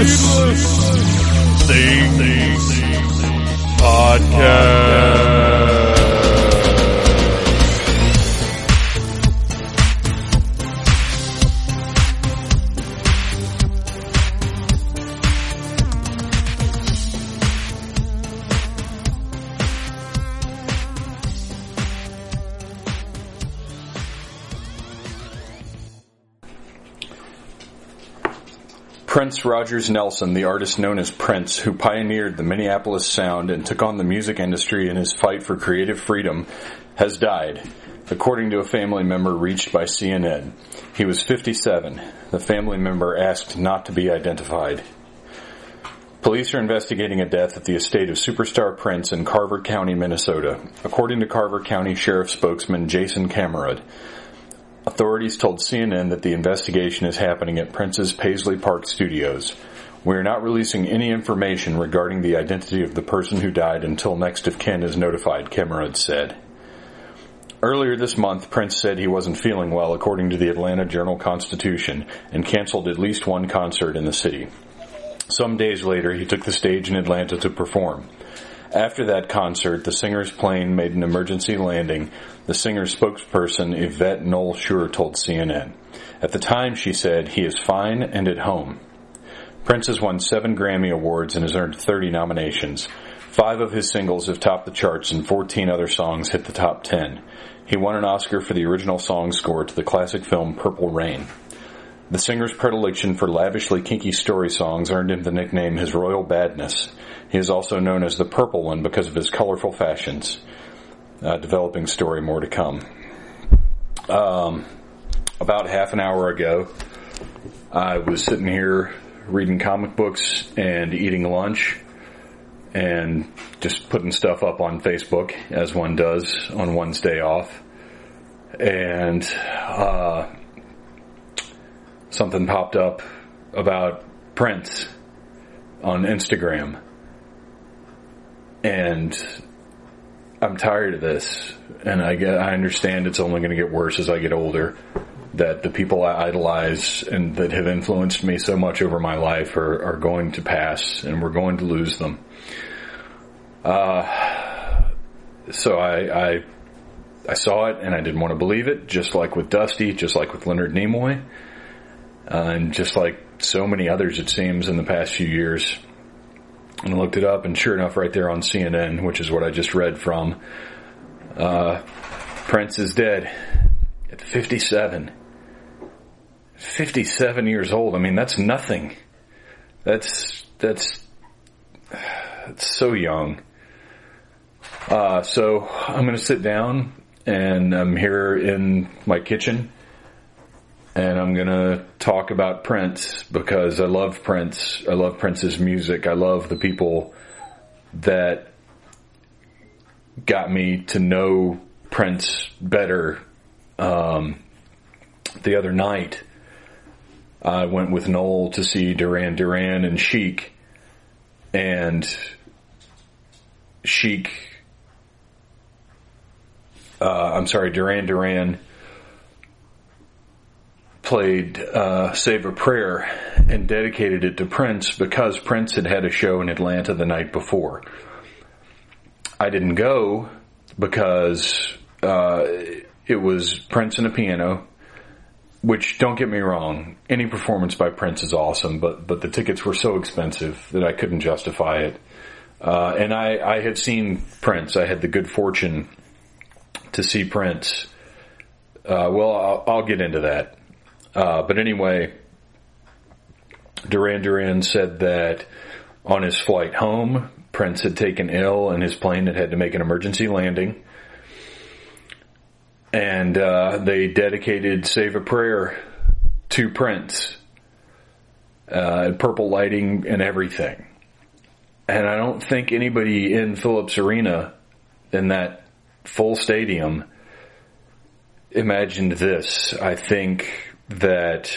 Needless, Things, Podcast. Prince Rogers Nelson, the artist known as Prince, who pioneered the Minneapolis sound and took on the music industry in his fight for creative freedom, has died, according to a family member reached by CNN. He was 57. The family member asked not to be identified. Police are investigating a death at the estate of superstar Prince in Carver County, Minnesota, according to Carver County Sheriff spokesman Jason Camerud. Authorities told CNN that the investigation is happening at Prince's Paisley Park studios. We are not releasing any information regarding the identity of the person who died until next of kin is notified, Camerud said. Earlier this month, Prince said he wasn't feeling well, according to the Atlanta Journal Constitution, and canceled at least one concert in the city. Some days later, he took the stage in Atlanta to perform. After that concert, the singer's plane made an emergency landing. The singer's spokesperson, Yvette Noel Schure, told CNN. At the time, she said, he is fine and at home. Prince has won seven Grammy Awards and has earned 30 nominations. Five of his singles have topped the charts and 14 other songs hit the top 10. He won an Oscar for the original song score to the classic film Purple Rain. The singer's predilection for lavishly kinky story songs earned him the nickname his royal badness. He is also known as the Purple One because of his colorful fashions. Uh, developing story more to come. Um, about half an hour ago, I was sitting here reading comic books and eating lunch and just putting stuff up on Facebook as one does on one's day off. And uh, something popped up about Prince on Instagram. And I'm tired of this. And I get, I understand it's only going to get worse as I get older. That the people I idolize and that have influenced me so much over my life are, are going to pass and we're going to lose them. Uh, so I, I, I saw it and I didn't want to believe it, just like with Dusty, just like with Leonard Nimoy, uh, and just like so many others it seems in the past few years. And I looked it up and sure enough right there on CNN, which is what I just read from, uh, Prince is dead at 57. 57 years old. I mean, that's nothing. That's, that's, that's so young. Uh, so I'm going to sit down and I'm here in my kitchen and I'm to talk about Prince because I love Prince. I love Prince's music. I love the people that got me to know Prince better. Um, the other night, I went with Noel to see Duran Duran and Chic, and Chic uh, I'm sorry, Duran Duran played uh, Save a Prayer and dedicated it to Prince because Prince had had a show in Atlanta the night before. I didn't go because uh, it was Prince and a piano. Which don't get me wrong, any performance by Prince is awesome, but but the tickets were so expensive that I couldn't justify it. Uh, and I, I had seen Prince. I had the good fortune to see Prince. Uh, well, I'll, I'll, get into that. Uh, but anyway, Duran Duran said that on his flight home, Prince had taken ill and his plane had had to make an emergency landing. And uh, they dedicated Save a Prayer to Prince. Uh, purple lighting and everything. And I don't think anybody in Philips Arena in that full stadium imagined this. I think that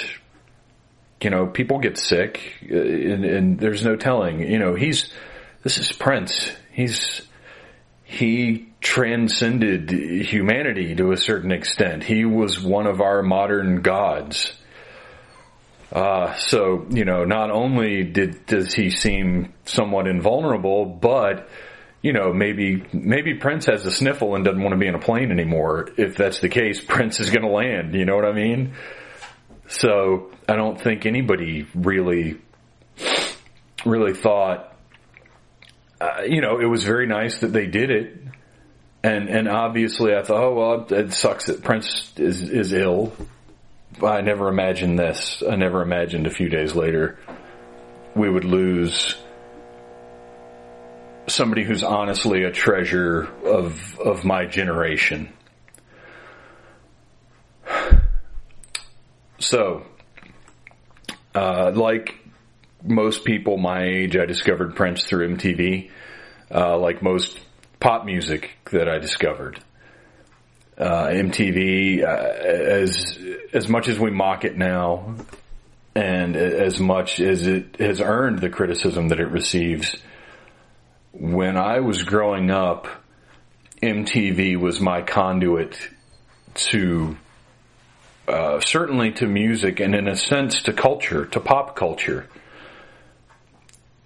you know people get sick, uh, and, and, there's no telling. You know, he's this is Prince. He's he transcended humanity to a certain extent. He was one of our modern gods. Uh, so you know, not only did does he seem somewhat invulnerable, but you know, maybe maybe Prince has a sniffle and doesn't want to be in a plane anymore. If that's the case, Prince is going to land. You know what I mean? So I don't think anybody really really thought. Uh, you know, it was very nice that they did it, and and obviously I thought, oh well, it sucks that Prince is is ill. I never imagined this. I never imagined a few days later we would lose somebody who's honestly a treasure of of my generation. So, uh, like most people my age, I discovered Prince through MTV. Uh, like most pop music that I discovered, uh, MTV, uh, as as much as we mock it now, and as much as it has earned the criticism that it receives, when I was growing up, MTV was my conduit to uh, certainly to music and in a sense to culture, to pop culture.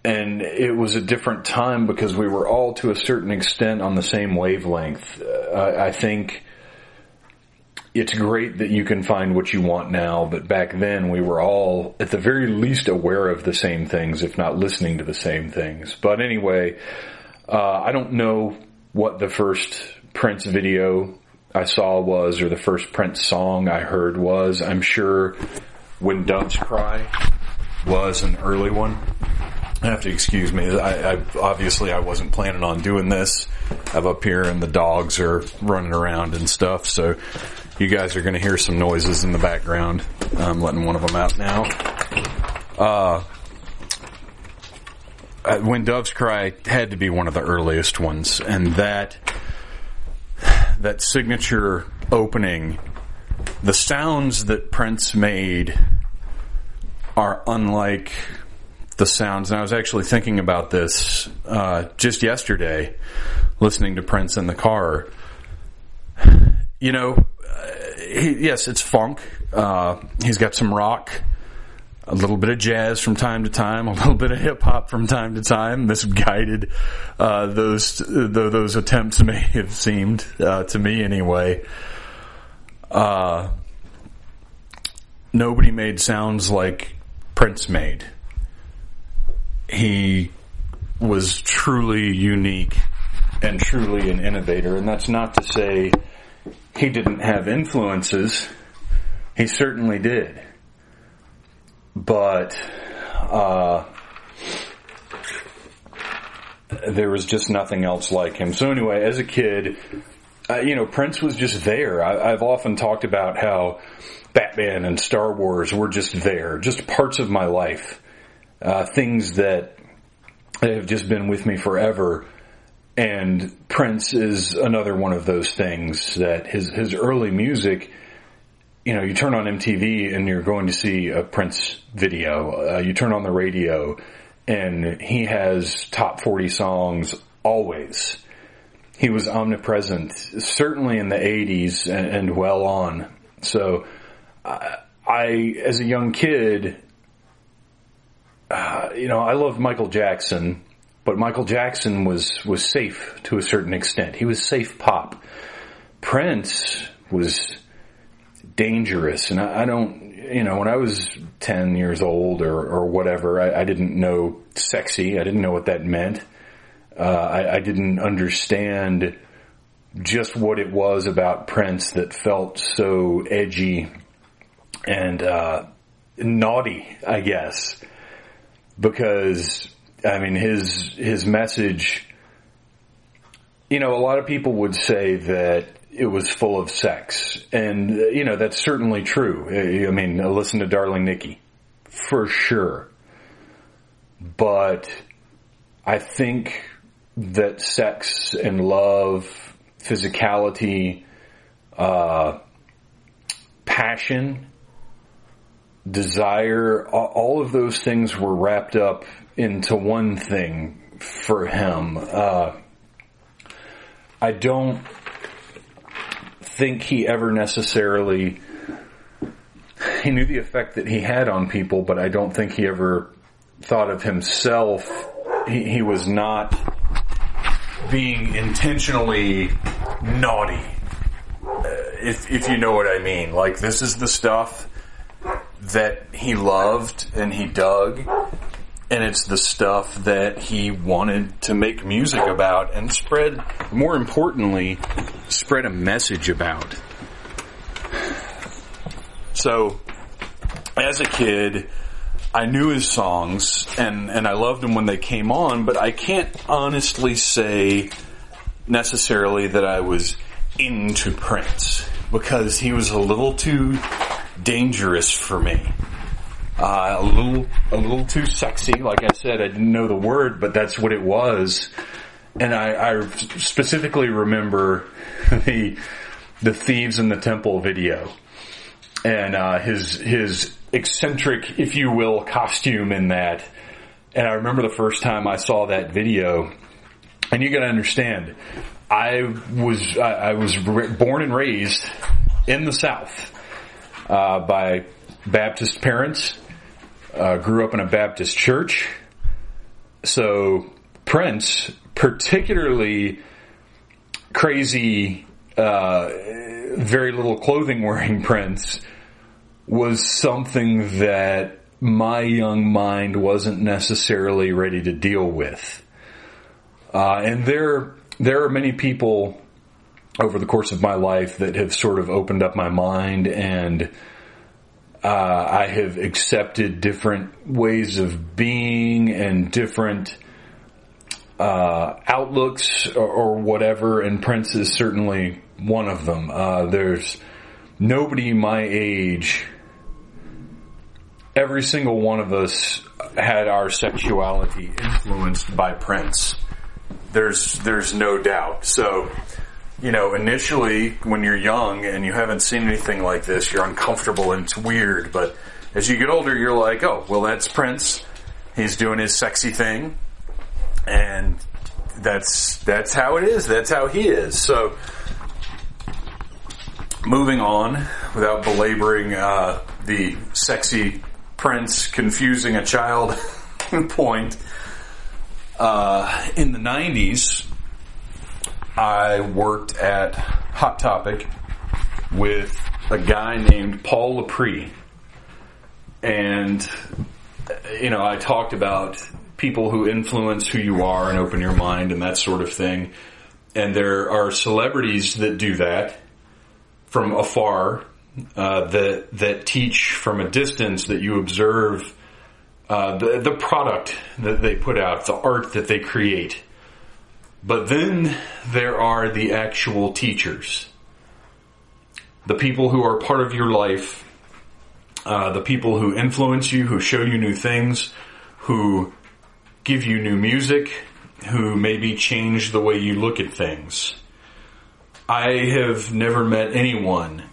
And it was a different time because we were all to a certain extent on the same wavelength. Uh, I think it's great that you can find what you want now, but back then we were all at the very least aware of the same things, if not listening to the same things. But anyway, uh, I don't know what the first Prince video I saw was, or the first Prince song I heard was. I'm sure When Doves Cry was an early one. I have to excuse me. I, I, obviously I wasn't planning on doing this. I'm up here and the dogs are running around and stuff. So you guys are going to hear some noises in the background. I'm letting one of them out now. Uh, uh, when doves cry had to be one of the earliest ones, and that that signature opening, the sounds that Prince made are unlike the sounds. And I was actually thinking about this uh, just yesterday, listening to Prince in the car. You know, he, yes, it's funk. Uh, he's got some rock, a little bit of jazz from time to time, a little bit of hip hop from time to time. Misguided uh, those those attempts may have seemed uh, to me anyway. Uh, nobody made sounds like Prince made. He was truly unique and truly an innovator, and that's not to say he didn't have influences. He certainly did. But, uh, there was just nothing else like him. So anyway, as a kid, uh, you know, Prince was just there. I, have often talked about how Batman and Star Wars were just there, just parts of my life, uh, things that have just been with me forever. And Prince is another one of those things that his, his early music, you know, you turn on MTV and you're going to see a Prince video. Uh, you turn on the radio and he has top 40 songs always. He was omnipresent, certainly in the 80s and, and well on. So, I, I, as a young kid, uh, you know, I loved Michael Jackson but Michael Jackson was, was safe to a certain extent. He was safe pop. Prince was dangerous. And I, I don't, you know, when I was 10 years old or, or whatever, I, I didn't know sexy. I didn't know what that meant. Uh, I, I didn't understand just what it was about Prince that felt so edgy and uh, naughty, I guess, because I mean, his his message. You know, a lot of people would say that it was full of sex, and you know that's certainly true. I mean, listen to Darling Nikki, for sure. But I think that sex and love, physicality, uh, passion, desire, all of those things were wrapped up into one thing for him. Uh, I don't think he ever necessarily he knew the effect that he had on people, but I don't think he ever thought of himself. He, he was not being intentionally naughty, uh, if if you know what I mean. Like this is the stuff that he loved and he dug, and it's the stuff that he wanted to make music about and spread. More importantly, spread a message about. So, as a kid, I knew his songs and, and I loved them when they came on, but I can't honestly say necessarily that I was into Prince because he was a little too dangerous for me. Uh, a little, a little too sexy. Like I said, I didn't know the word, but that's what it was. And I, I specifically remember the, the Thieves in the Temple video and, uh, his, his eccentric, if you will, costume in that. And I remember the first time I saw that video, and you gotta understand, I was, I, I was born and raised in the South, uh, by Baptist parents, uh, grew up in a Baptist church. So Prince, particularly crazy, uh, very little clothing wearing Prince, was something that my young mind wasn't necessarily ready to deal with. Uh, and there, there are many people over the course of my life that have sort of opened up my mind and uh, I have accepted different ways of being and different uh, outlooks or, or, whatever, and Prince is certainly one of them. Uh, there's nobody my age every single one of us had our sexuality influenced by Prince. There's there's no doubt. So, you know, initially when you're young and you haven't seen anything like this, you're uncomfortable and it's weird. But as you get older, you're like, oh, well, that's Prince. He's doing his sexy thing, and that's that's how it is. That's how he is. So, moving on without belaboring uh, the sexy Prince confusing a child point. Uh, in the 90s, I worked at Hot Topic with a guy named Paul Lepre. And, you know, I talked about people who influence who you are and open your mind and that sort of thing. And there are celebrities that do that from afar uh, that that teach from a distance that you observe uh, the the product that they put out, the art that they create. But then there are the actual teachers, the people who are part of your life, uh, the people who influence you, who show you new things, who give you new music, who maybe change the way you look at things. I have never met anyone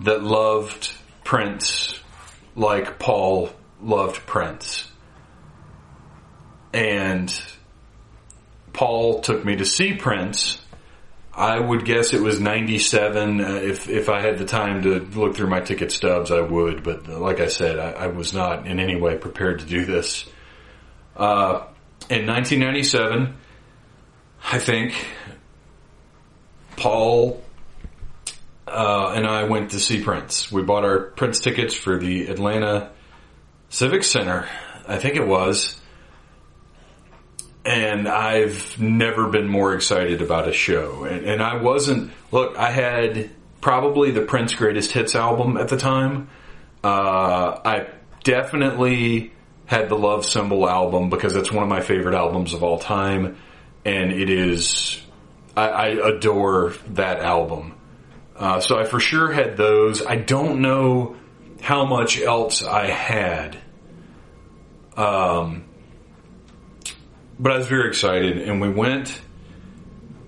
that loved Prince like Paul loved Prince. And Paul took me to see Prince. I would guess it was 97. Uh, if, if I had the time to look through my ticket stubs, I would. But like I said, I, I was not in any way prepared to do this. Uh, in 1997, I think Paul uh, and I went to see Prince. We bought our Prince tickets for the Atlanta Civic Center, I think it was. And I've never been more excited about a show. And, and I wasn't, look, I had probably the Prince Greatest Hits album at the time. Uh, I definitely had the Love Symbol album because it's one of my favorite albums of all time. And it is, I, I adore that album. Uh, so I for sure had those. I don't know how much else I had. Um, but I was very excited, and we went,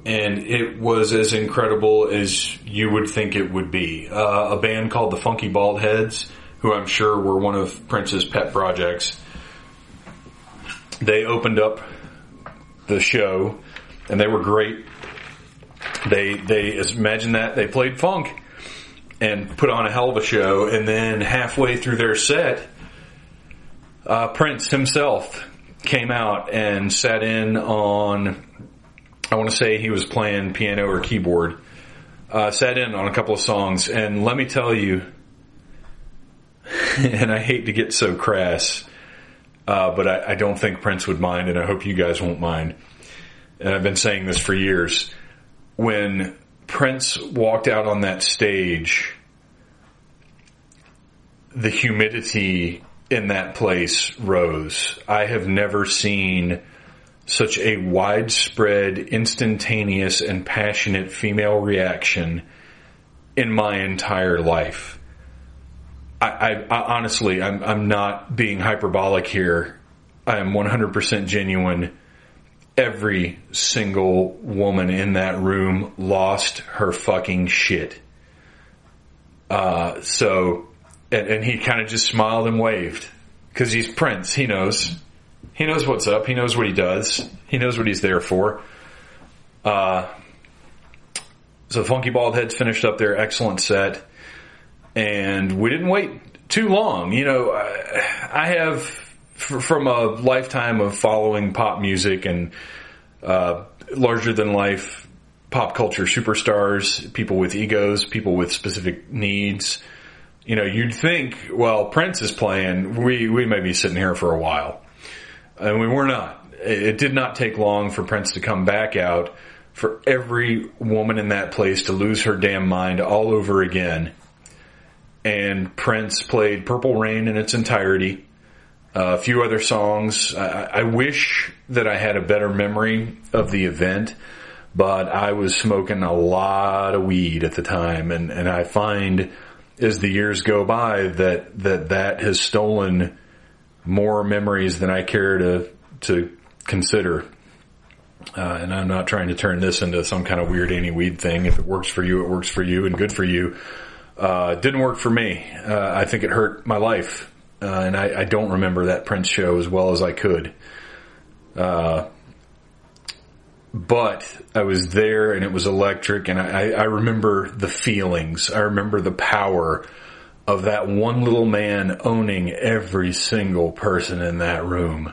and it was as incredible as you would think it would be. Uh, a band called the Funky Bald Heads, who I'm sure were one of Prince's pet projects. They opened up the show, and they were great. They they imagine that they played funk, and put on a hell of a show. And then halfway through their set, uh, Prince himself came out and sat in on. I want to say he was playing piano or keyboard. Uh, sat in on a couple of songs, and let me tell you, and I hate to get so crass, uh, but I, I don't think Prince would mind, and I hope you guys won't mind. And I've been saying this for years. When Prince walked out on that stage, the humidity in that place rose. I have never seen such a widespread, instantaneous, and passionate female reaction in my entire life. I, I, I honestly, I'm, I'm not being hyperbolic here. I am 100% genuine. Every single woman in that room lost her fucking shit. Uh, so, and, and he kind of just smiled and waved because he's Prince. He knows. He knows what's up. He knows what he does. He knows what he's there for. Uh, so Funky Bald Heads finished up their excellent set, and we didn't wait too long. You know, I have from a lifetime of following pop music and uh, larger than life pop culture superstars, people with egos, people with specific needs. You know, you'd think, well, Prince is playing. We we may be sitting here for a while, and we were not. It did not take long for Prince to come back out. For every woman in that place to lose her damn mind all over again. And Prince played Purple Rain in its entirety. Uh, a few other songs. I, I wish that I had a better memory of the event but I was smoking a lot of weed at the time, and and I find as the years go by that that that has stolen more memories than I care to to consider. Uh, and I'm not trying to turn this into some kind of weird any weed thing. If it works for you, it works for you, and good for you. Uh, didn't work for me. Uh, I think it hurt my life, uh, and I, I, don't remember that Prince show as well as I could. But I was there and it was electric and I, I, remember the feelings. I remember the power of that one little man owning every single person in that room.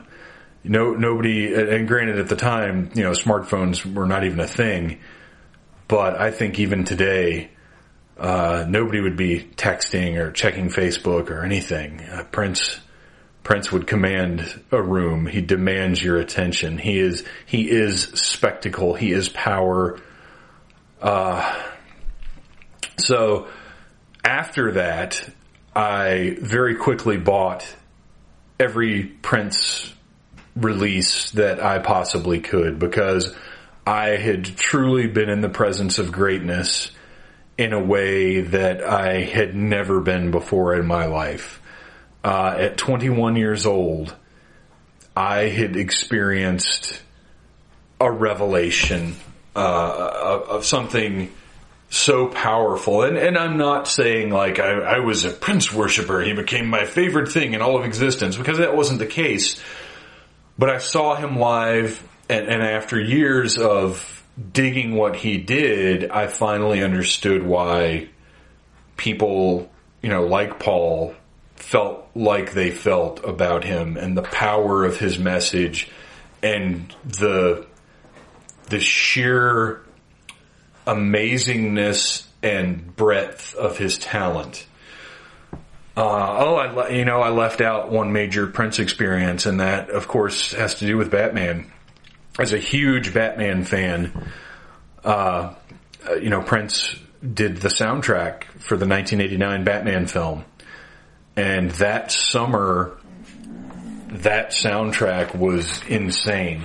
No, nobody, and granted at the time, you know, smartphones were not even a thing, but I think even today, uh, nobody would be texting or checking Facebook or anything. Uh, Prince, Prince would command a room. He demands your attention. He is he is spectacle. He is power. Uh, so after that, I very quickly bought every Prince release that I possibly could because I had truly been in the presence of greatness in a way that I had never been before in my life uh, at 21 years old, I had experienced a revelation uh, of, something so powerful. And, and I'm not saying like I, I, was a Prince worshiper. He became my favorite thing in all of existence because that wasn't the case. But I saw him live and, and after years of digging what he did, I finally understood why people, you know, like Paul felt like they felt about him and the power of his message and the the sheer amazingness and breadth of his talent. Uh, oh, I you know I left out one major Prince experience, and that of course has to do with Batman. As a huge Batman fan, uh, you know Prince did the soundtrack for the 1989 Batman film and that summer, that soundtrack was insane.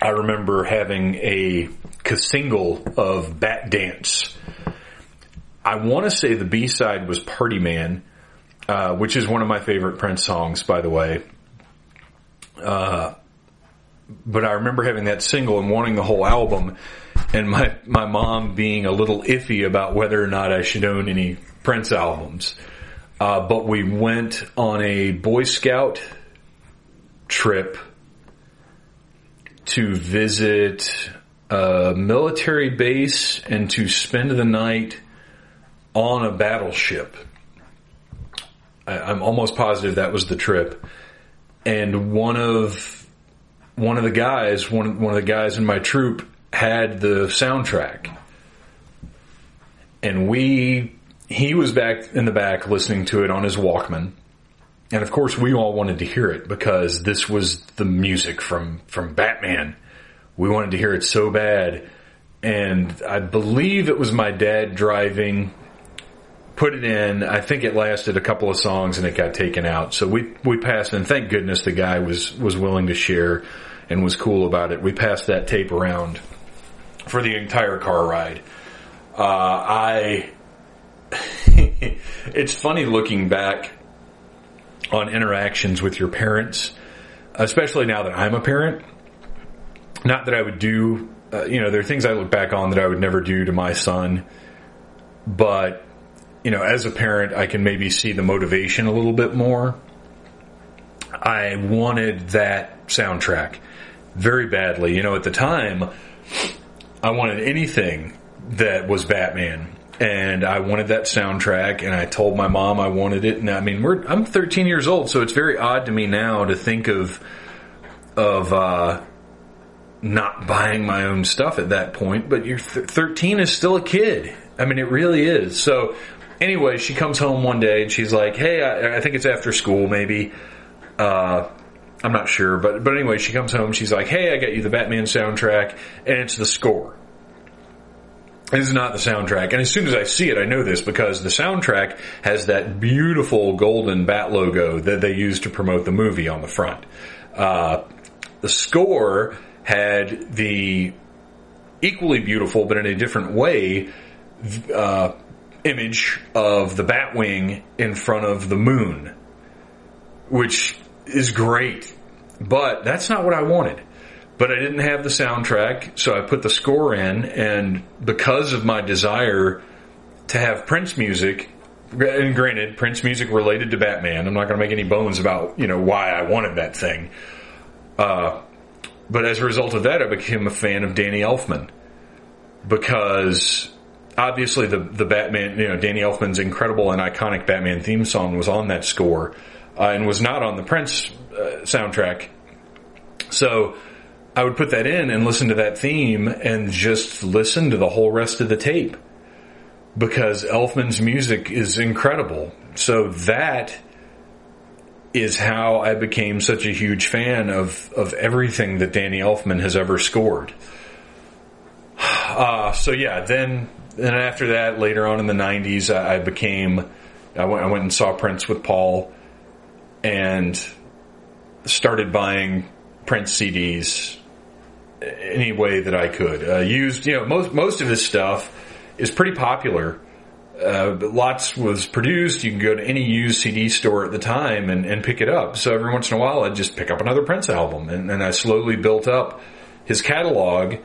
I remember having a single of Bat Dance. I want to say the B side was Party Man, uh, which is one of my favorite Prince songs, by the way. Uh, but I remember having that single and wanting the whole album, and my my mom being a little iffy about whether or not I should own any Prince albums. Uh, but we went on a Boy Scout trip to visit a military base and to spend the night on a battleship. I, I'm almost positive that was the trip, and one of one of the guys, one one of the guys in my troop, had the soundtrack, and we he was back in the back listening to it on his Walkman. And of course we all wanted to hear it because this was the music from, from Batman. We wanted to hear it so bad. And I believe it was my dad driving, put it in. I think it lasted a couple of songs and it got taken out. So we, we passed and thank goodness the guy was, was willing to share and was cool about it. We passed that tape around for the entire car ride. Uh, I, it's funny looking back on interactions with your parents, especially now that I'm a parent. Not that I would do, uh, you know, there are things I look back on that I would never do to my son, but, you know, as a parent, I can maybe see the motivation a little bit more. I wanted that soundtrack very badly. You know, at the time, I wanted anything that was Batman and I wanted that soundtrack, and I told my mom I wanted it. And I mean, we're I'm 13 years old, so it's very odd to me now to think of of uh, not buying my own stuff at that point. But you're th- 13 is still a kid. I mean, it really is. So anyway, she comes home one day and she's like, "Hey, I, I think it's after school, maybe." Uh, I'm not sure, but but anyway, she comes home. She's like, "Hey, I got you the Batman soundtrack, and it's the score." This is not the soundtrack. And as soon as I see it, I know this because the soundtrack has that beautiful golden bat logo that they used to promote the movie on the front. Uh, the score had the equally beautiful, but in a different way, uh, image of the Batwing in front of the moon, which is great. But that's not what I wanted but I didn't have the soundtrack, so I put the score in, and because of my desire to have Prince music, and granted, Prince music related to Batman, I'm not going to make any bones about you know why I wanted that thing. Uh, but as a result of that, I became a fan of Danny Elfman because obviously the the Batman, you know, Danny Elfman's incredible and iconic Batman theme song was on that score uh, and was not on the Prince uh, soundtrack. So I would put that in and listen to that theme and just listen to the whole rest of the tape because Elfman's music is incredible. So that is how I became such a huge fan of, of everything that Danny Elfman has ever scored. Uh, so yeah, then, then after that, later on in the 90s, I, I became, I went, I went and saw Prince with Paul and started buying Prince CDs any way that I could. Uh, used, you know, most most of this stuff is pretty popular. Uh, lots was produced. You can go to any used CD store at the time and, and pick it up. So every once in a while, I'd just pick up another Prince album, and, and I slowly built up his catalog.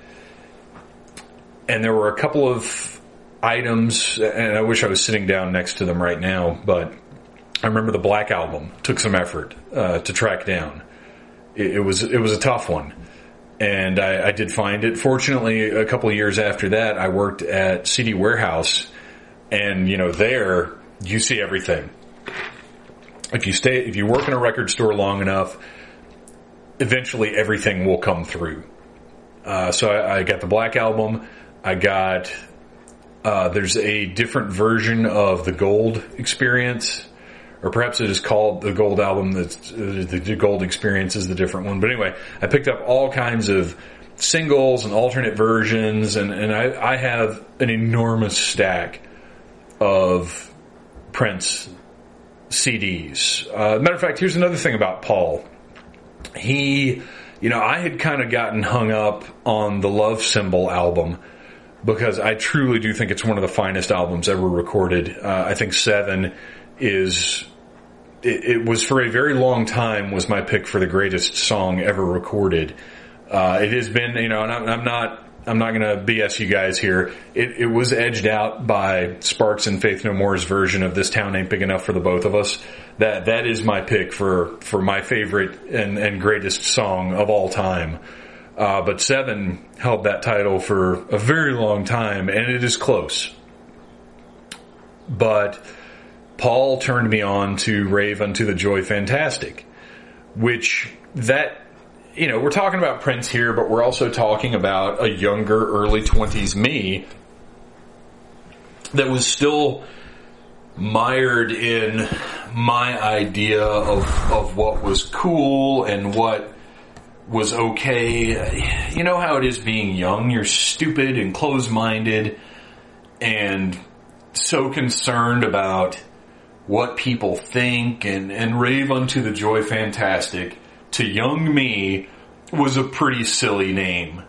And there were a couple of items, and I wish I was sitting down next to them right now, but I remember the Black Album took some effort uh, to track down. It, it was it was a tough one and I, I, did find it. Fortunately, a couple of years after that, I worked at CD Warehouse, and you know there you see everything. If you stay, if you work in a record store long enough, eventually everything will come through. Uh, so I, I, got the Black Album. I got uh, there's a different version of the Gold Experience or perhaps it is called the Gold Album. That's uh, the Gold Experience is the different one. But anyway, I picked up all kinds of singles and alternate versions, and and I, I have an enormous stack of Prince CDs. Uh, matter of fact, here's another thing about Paul. He, you know, I had kind of gotten hung up on the Love Symbol album because I truly do think it's one of the finest albums ever recorded. Uh, I think Seven is it, it, was for a very long time was my pick for the greatest song ever recorded. Uh, it has been, you know, and I'm, I'm not, I'm not going to BS you guys here. It, it, was edged out by Sparks and Faith No More's version of "This Town Ain't Big Enough for the Both of Us." That that is my pick for for my favorite and, and greatest song of all time. Uh, but Seven held that title for a very long time, and it is close. but Paul turned me on to Rave Unto the Joy Fantastic, which that you know, we're talking about Prince here, but we're also talking about a younger, early 20s me that was still mired in my idea of, of what was cool and what was okay. You know how it is being young? You're stupid and closed minded and so concerned about what people think and, and rave unto the joy fantastic to young me was a pretty silly name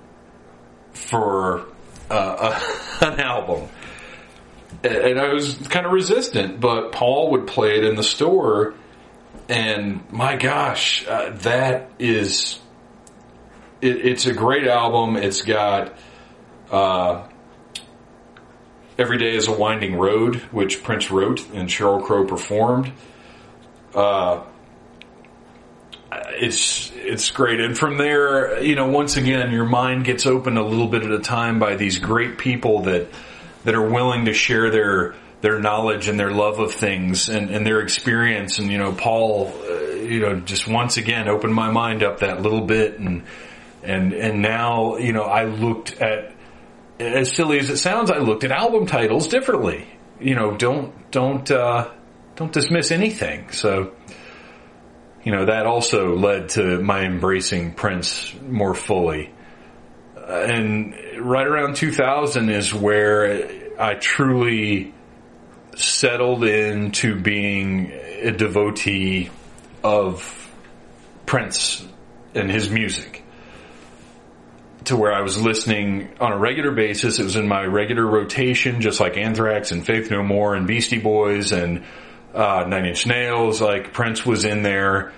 for uh, a, an album. And I was kind of resistant, but Paul would play it in the store, and my gosh, uh, that is. It, it's a great album. It's got uh, Every Day is a Winding Road, which Prince wrote and Sheryl Crow performed. Uh, it's it's great. And from there, you know, once again, your mind gets opened a little bit at a time by these great people that that are willing to share their their knowledge and their love of things and, and their experience. And you know, Paul, uh, you know, just once again opened my mind up that little bit. And and and now, you know, I looked at as silly as it sounds, I looked at album titles differently. You know, don't don't uh, don't dismiss anything. So you know, that also led to my embracing Prince more fully. And right around 2000 is where I truly settled into being a devotee of Prince and his music. To where I was listening on a regular basis. It was in my regular rotation, just like Anthrax and Faith No More and Beastie Boys and uh, Nine Inch Nails, like Prince was in there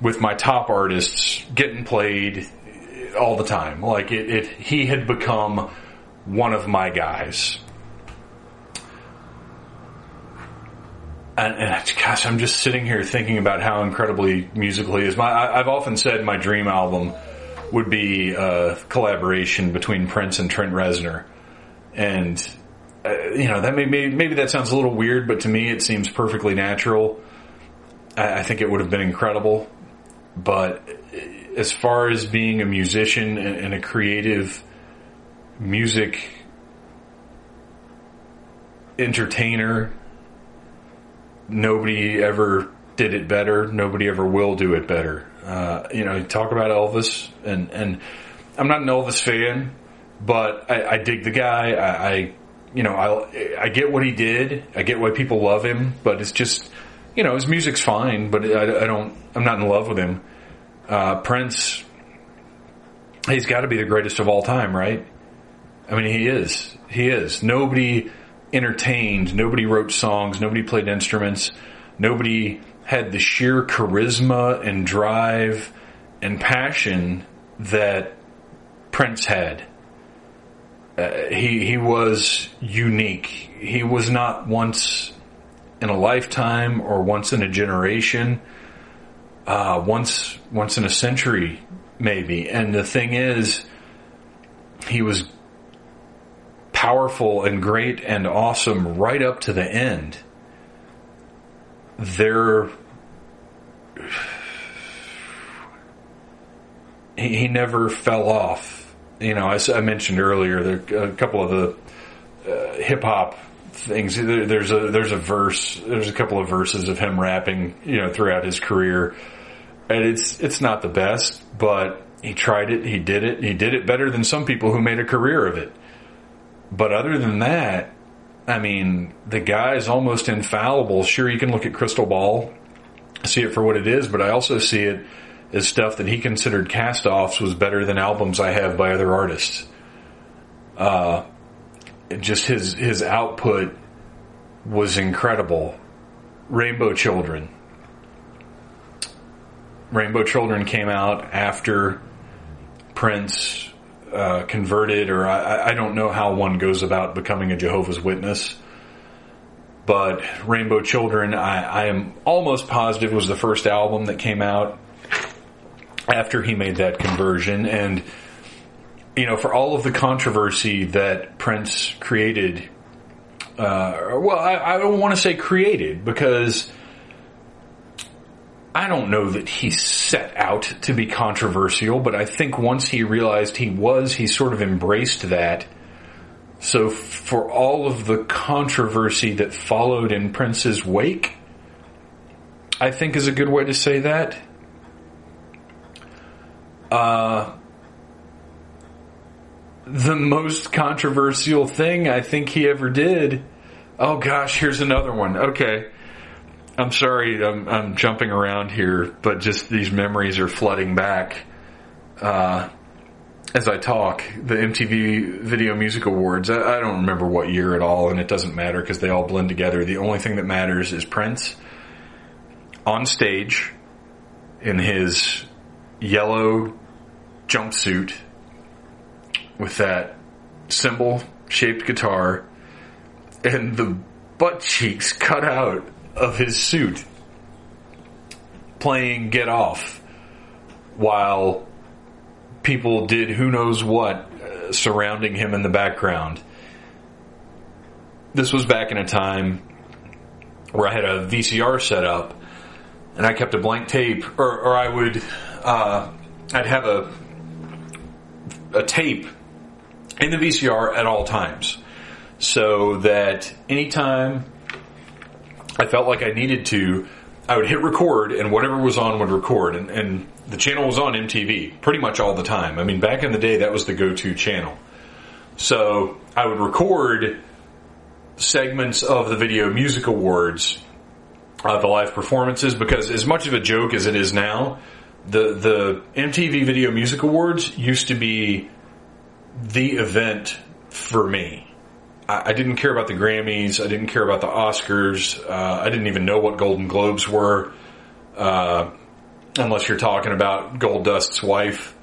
with my top artists getting played all the time. Like it, it he had become one of my guys. And, and, gosh, I'm just sitting here thinking about how incredibly musical he is. My, I, I've often said my dream album would be a collaboration between Prince and Trent Reznor, and uh, you know that may, maybe, maybe that sounds a little weird, but to me it seems perfectly natural. I, I think it would have been incredible. But as far as being a musician and a creative music entertainer, nobody ever did it better. Nobody ever will do it better. Uh, you know, you talk about Elvis, and and I'm not an Elvis fan, but I, I dig the guy. I, I, you know, I I get what he did. I get why people love him, but it's just you know, his music's fine, but I, I don't, I'm not in love with him. Uh, Prince, he's got to be the greatest of all time, right? I mean, he is. He is. Nobody entertained, nobody wrote songs, nobody played instruments, nobody had the sheer charisma and drive and passion that Prince had. Uh, he he was unique. He was not once in a lifetime or once in a generation, uh, once once in a century, maybe. And the thing is, he was powerful and great and awesome right up to the end. There, he, never fell off. You know, as I mentioned earlier, there a couple of the uh, hip hop things. There's a there's a verse. There's a couple of verses of him rapping, you know, throughout his career, and it's it's not the best, but he tried it. He did it. He did it better than some people who made a career of it. But other than that, I mean, the guy is almost infallible. Sure, you can look at Crystal Ball, see it for what it is, but I also see it as stuff that he considered cast-offs was better than albums I have by other artists. Uh, just his his output was incredible. Rainbow Children. Rainbow Children came out after Prince uh, converted, or I, I don't know how one goes about becoming a Jehovah's Witness. But Rainbow Children, I, I am almost positive was the first album that came out after he made that conversion, and you know, for all of the controversy that Prince created Uh, well, I, I don't want to say created because I don't know that he set out to be controversial, but I think once he realized he was, he sort of embraced that. So for all of the controversy that followed in Prince's wake, I think is a good way to say that. Uh, the most controversial thing I think he ever did. Oh gosh, here's another one. Okay. I'm sorry, I'm, I'm jumping around here, but just these memories are flooding back uh, as I talk. The MTV Video Music Awards, I, I don't remember what year at all, and it doesn't matter because they all blend together. The only thing that matters is Prince on stage in his yellow jumpsuit with that cymbal shaped guitar and the butt cheeks cut out of his suit playing Get Off while people did who knows what uh, surrounding him in the background. This was back in a time where I had a VCR set up and I kept a blank tape, or, or I would, uh, I'd have a, a tape in the VCR at all times so that anytime I felt like I needed to, I would hit record and whatever was on would record. And, and the channel was on MTV pretty much all the time. I mean, back in the day, that was the go-to channel. So I would record segments of the Video Music Awards, uh, the live performances, because as much of a joke as it is now, the the MTV Video Music Awards used to be the event for me. I, didn't care about the Grammys. I didn't care about the Oscars. Uh, I didn't even know what Golden Globes were, uh, unless you're talking about Gold Dust's wife.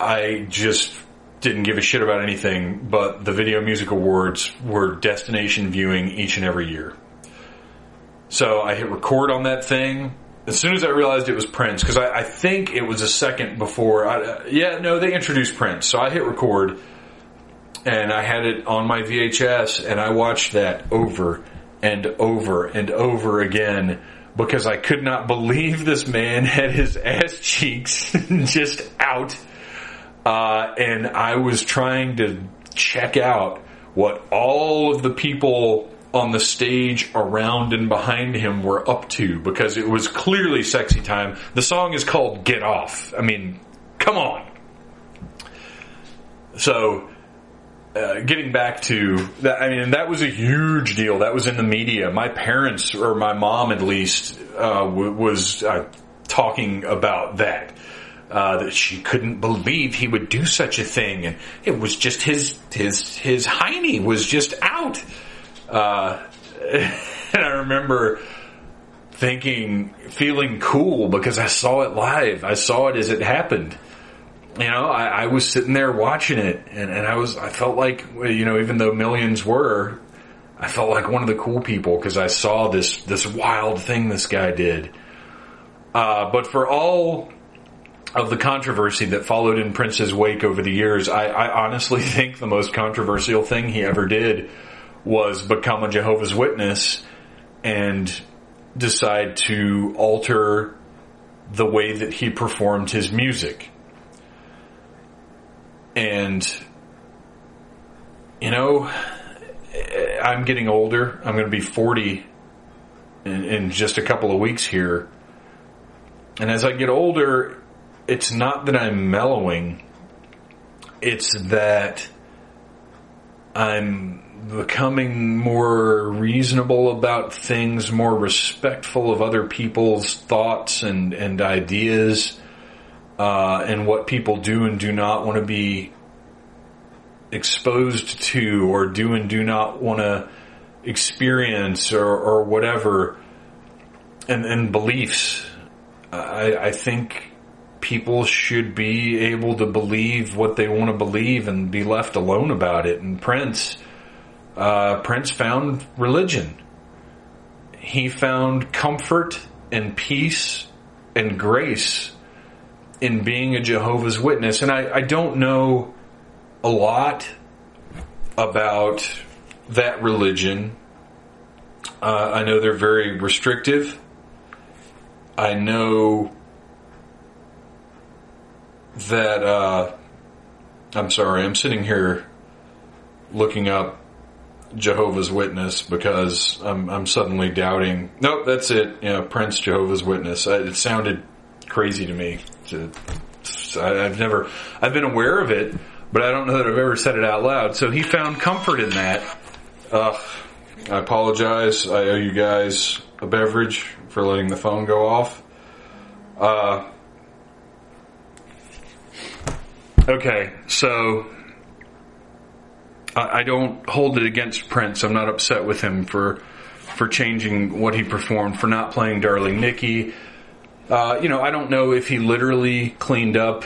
I just didn't give a shit about anything, but the Video Music Awards were destination viewing each and every year. So I hit record on that thing. As soon as I realized it was Prince, because I, I, think it was a second before. I, yeah, no, they introduced Prince. So I hit record and I had it on my VHS and I watched that over and over and over again because I could not believe this man had his ass cheeks just out. Uh, and I was trying to check out what all of the people on the stage around and behind him were up to because it was clearly sexy time. The song is called Get Off. I mean, come on. So uh, getting back to that, I mean, that was a huge deal. That was in the media. My parents, or my mom at least, uh, w- was uh, talking about that. Uh, that she couldn't believe he would do such a thing, and it was just his his his hiney was just out. Uh, and I remember thinking, feeling cool because I saw it live. I saw it as it happened you know, I, I, was sitting there watching it, and, and I was, I felt like, you know, even though millions were, I felt like one of the cool people because I saw this this wild thing this guy did. Uh, but for all of the controversy that followed in Prince's wake over the years, I, I honestly think the most controversial thing he ever did was become a Jehovah's Witness and decide to alter the way that he performed his music. And, you know, I'm getting older. I'm going to be 40 in, in just a couple of weeks here. And as I get older, it's not that I'm mellowing, it's that I'm becoming more reasonable about things, more respectful of other people's thoughts and, and ideas uh, and what people do and do not want to be exposed to or do and do not want to experience or, or whatever and, and beliefs. I, I think people should be able to believe what they want to believe and be left alone about it. And Prince, uh, Prince found religion. He found comfort and peace and grace in being a Jehovah's Witness. And I, I don't know a lot about that religion. Uh, I know they're very restrictive. I know that. Uh, I'm sorry, I'm sitting here looking up Jehovah's Witness because I'm, I'm suddenly doubting. Nope, that's it. Know, Prince Jehovah's Witness. I, it sounded crazy to me. I've never, I've been aware of it, but I don't know that I've ever said it out loud. So he found comfort in that. I apologize. I owe you guys a beverage for letting the phone go off. Uh, okay, so I, I don't hold it against Prince. I'm not upset with him for for changing what he performed, for not playing Darling Nikki. Uh, you know, I don't know if he literally cleaned up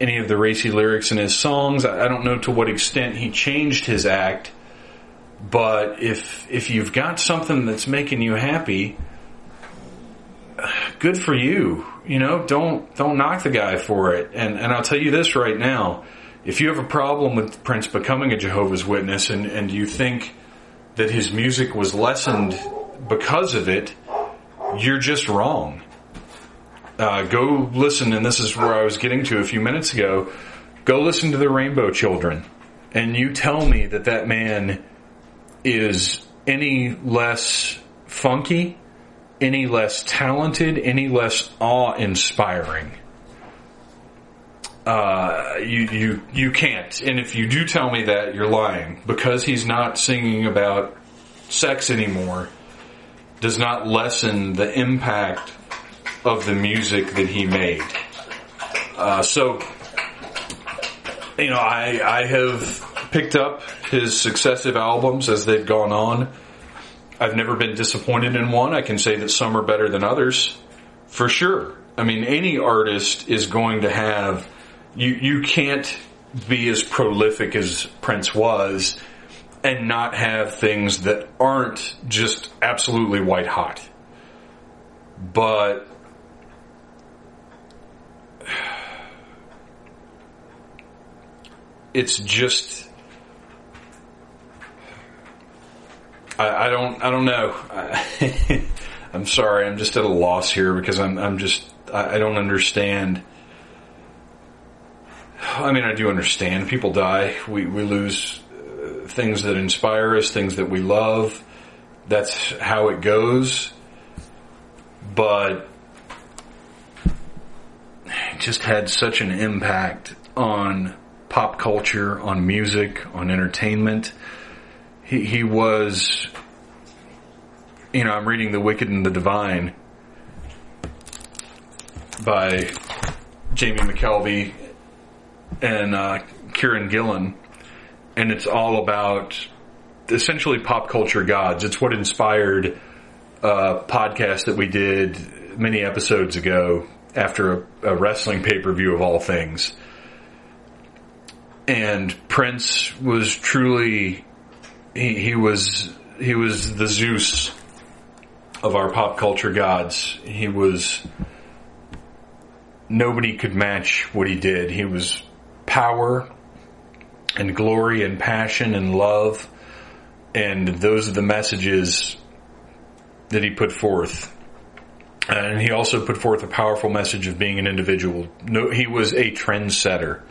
any of the racy lyrics in his songs. I, don't know to what extent he changed his act. But if if you've got something that's making you happy, good for you. You know, don't don't knock the guy for it. And and I'll tell you this right now if you have a problem with Prince becoming a Jehovah's Witness and, and you think that his music was lessened because of it, you're just wrong. Uh, go listen, and this is where I was getting to a few minutes ago. Go listen to the Rainbow Children, and you tell me that that man is any less funky, any less talented, any less awe inspiring uh, you you you can't. And if you do tell me that, you're lying because he's not singing about sex anymore. Does not lessen the impact of the music that he made. Uh, so, you know, I I have picked up his successive albums as they've gone on. I've never been disappointed in one. I can say that some are better than others, for sure. I mean, any artist is going to have you you can't be as prolific as Prince was and not have things that aren't just absolutely white hot. But it's just I, I don't I don't know. I'm sorry. I'm just at a loss here because I'm I'm just I, I don't understand I mean, I do understand. People die. We, we lose uh, things that inspire us, things that we love. That's how it goes. But it just had such an impact on pop culture, on music, on entertainment. He, he was, you know, I'm reading The Wicked and the Divine by Jamie McKelvie and uh, Kieron Gillen, and it's all about essentially pop culture gods. It's what inspired a podcast that we did many episodes ago after a, a wrestling pay per view of all things. And Prince was truly he, he was he was the Zeus of our pop culture gods. He was nobody could match what he did. He was power and glory and passion and love. And those are the messages that he put forth. And he also put forth a powerful message of being an individual. No, he was a trendsetter.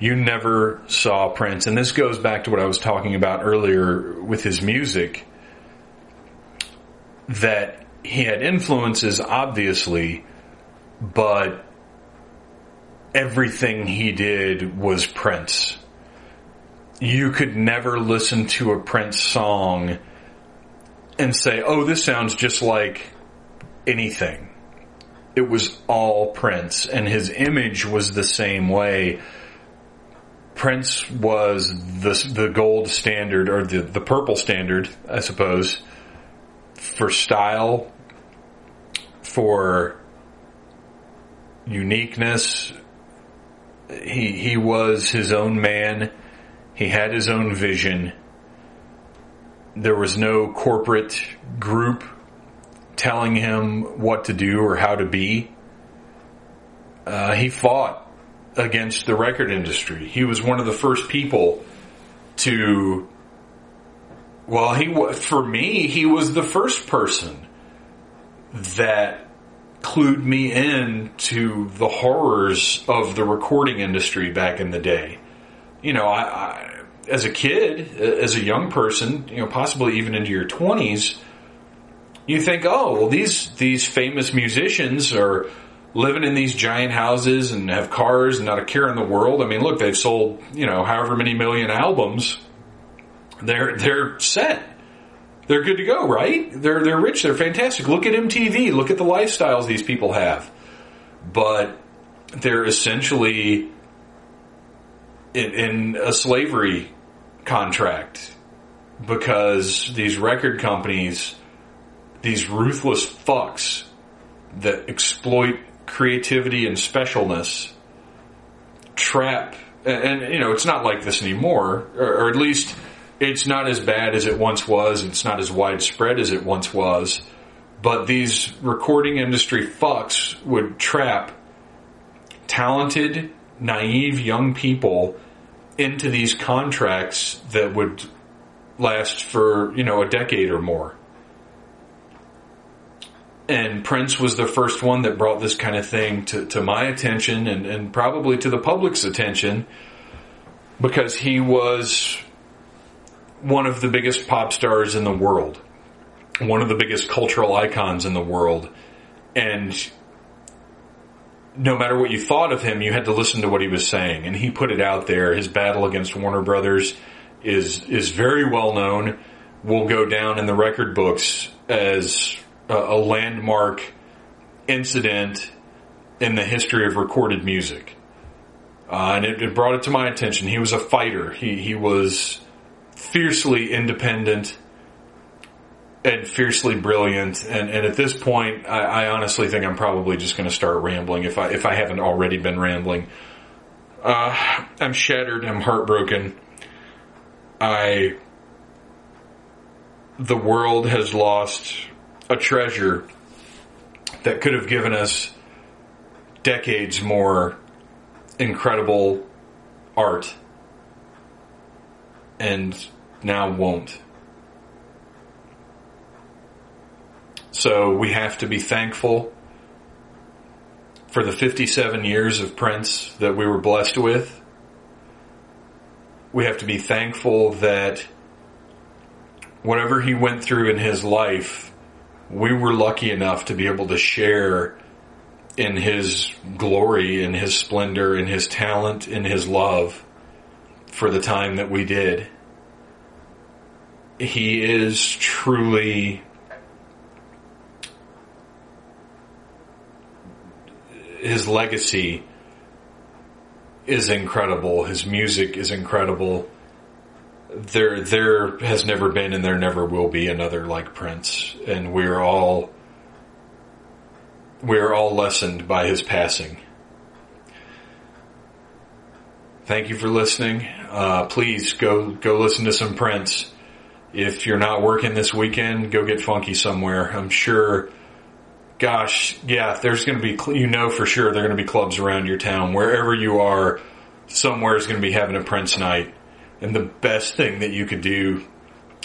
You never saw Prince, and this goes back to what I was talking about earlier with his music, that he had influences, obviously, but everything he did was Prince. You could never listen to a Prince song and say, oh, this sounds just like anything. It was all Prince, and his image was the same way. Prince was the, the gold standard, or the, the purple standard, I suppose, for style, for uniqueness, he he was his own man. He had his own vision. There was no corporate group telling him what to do or how to be. Uh, he fought against the record industry. He was one of the first people to Well, he for me, he was the first person that clued me in to the horrors of the recording industry back in the day. You know, I, I as a kid, as a young person, you know, possibly even into your twenties, you think, oh, well, these these famous musicians are living in these giant houses and have cars and not a care in the world. I mean, look, they've sold you know however many million albums. They're they're set. They're good to go, right? They're they're rich. They're fantastic. Look at MTV. Look at the lifestyles these people have. But they're essentially in, in a slavery contract because these record companies, these ruthless fucks that exploit creativity and specialness, trap, and, and, you know, it's not like this anymore, or, or at least it's not as bad as it once was. It's not as widespread as it once was. But these recording industry fucks would trap talented, naive young people into these contracts that would last for, you know, a decade or more. And Prince was the first one that brought this kind of thing to, to my attention and, and probably to the public's attention because he was one of the biggest pop stars in the world, one of the biggest cultural icons in the world. And no matter what you thought of him, you had to listen to what he was saying. And he put it out there. His battle against Warner Brothers is, is very well known, will go down in the record books as a, landmark incident in the history of recorded music. Uh, and it, it, brought it to my attention. He was a fighter. He, he was fiercely independent and fiercely brilliant. And, and at this point, I, I, honestly think I'm probably just going to start rambling if I if I haven't already been rambling. Uh, I'm shattered. I'm heartbroken. I the world has lost a treasure that could have given us decades more incredible art and now won't. So we have to be thankful for the 57 years of Prince that we were blessed with. We have to be thankful that whatever he went through in his life, we were lucky enough to be able to share in his glory, in his splendor, in his talent, in his love for the time that we did. He is truly his legacy is incredible. His music is incredible. There, there has never been and there never will be another like Prince, and we're all, we're all lessened by his passing. Thank you for listening. Uh, please go go listen to some Prince. If you're not working this weekend, go get funky somewhere. I'm sure gosh, yeah, there's going to be, you know for sure there are going to be clubs around your town. Wherever you are, somewhere is going to be having a Prince night. And the best thing that you could do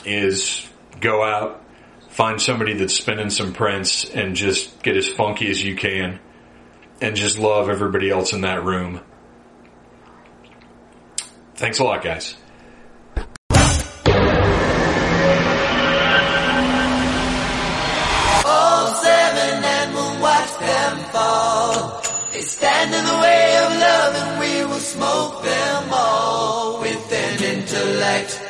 is go out, find somebody that's spinning some Prince and just get as funky as you can and just love everybody else in that room. Thanks a lot, guys. stand in the way of love and we will smoke them all intellect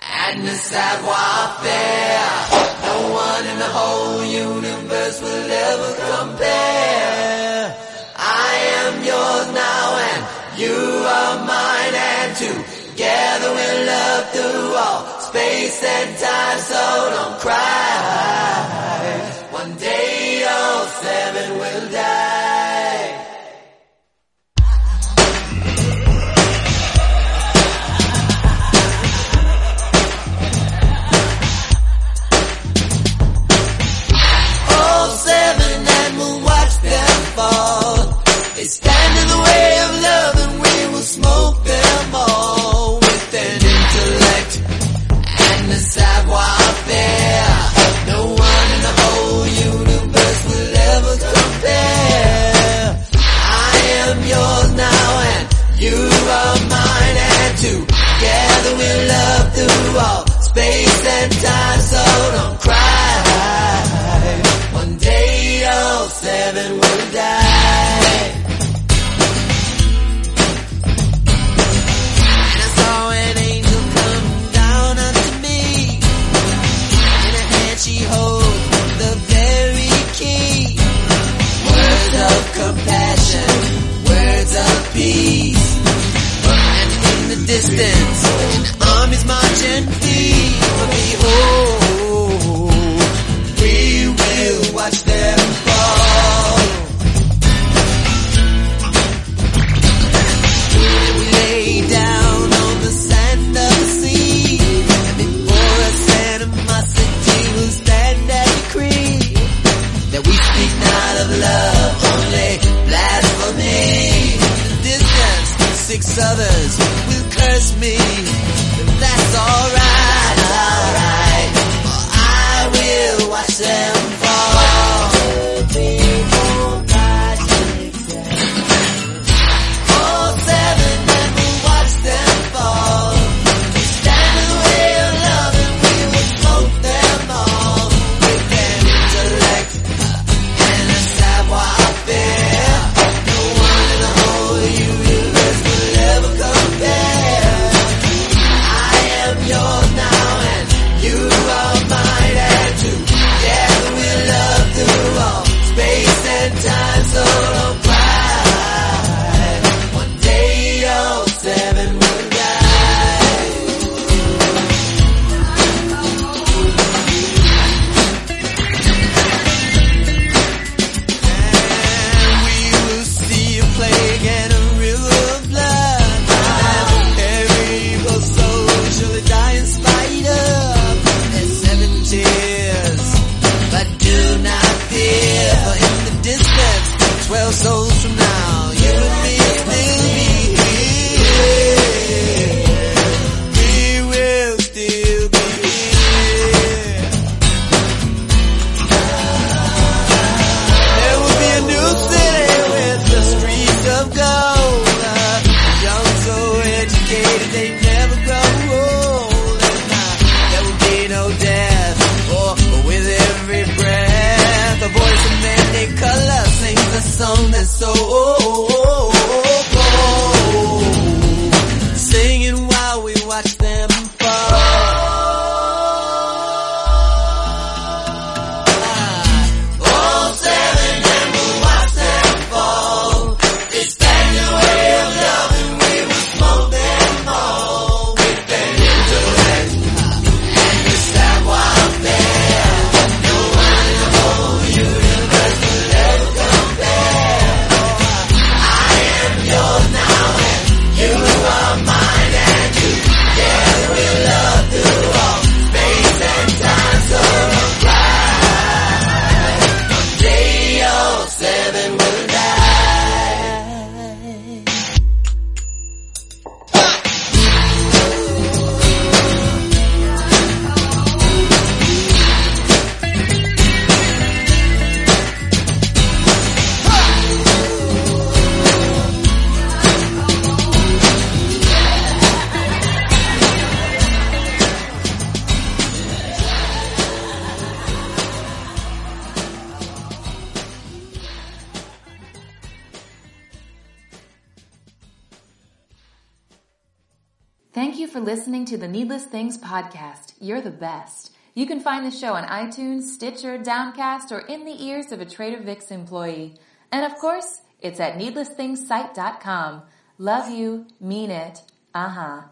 and the savoir-faire. No one in the whole universe will ever compare. I am yours now and you are mine and together we'll love through all space and time so don't cry. You're the best. You can find the show on iTunes, Stitcher, Downcast, or in the ears of a Trader Vic's employee. And of course, it's at needlessthingsite.com. Love you, mean it, uh huh.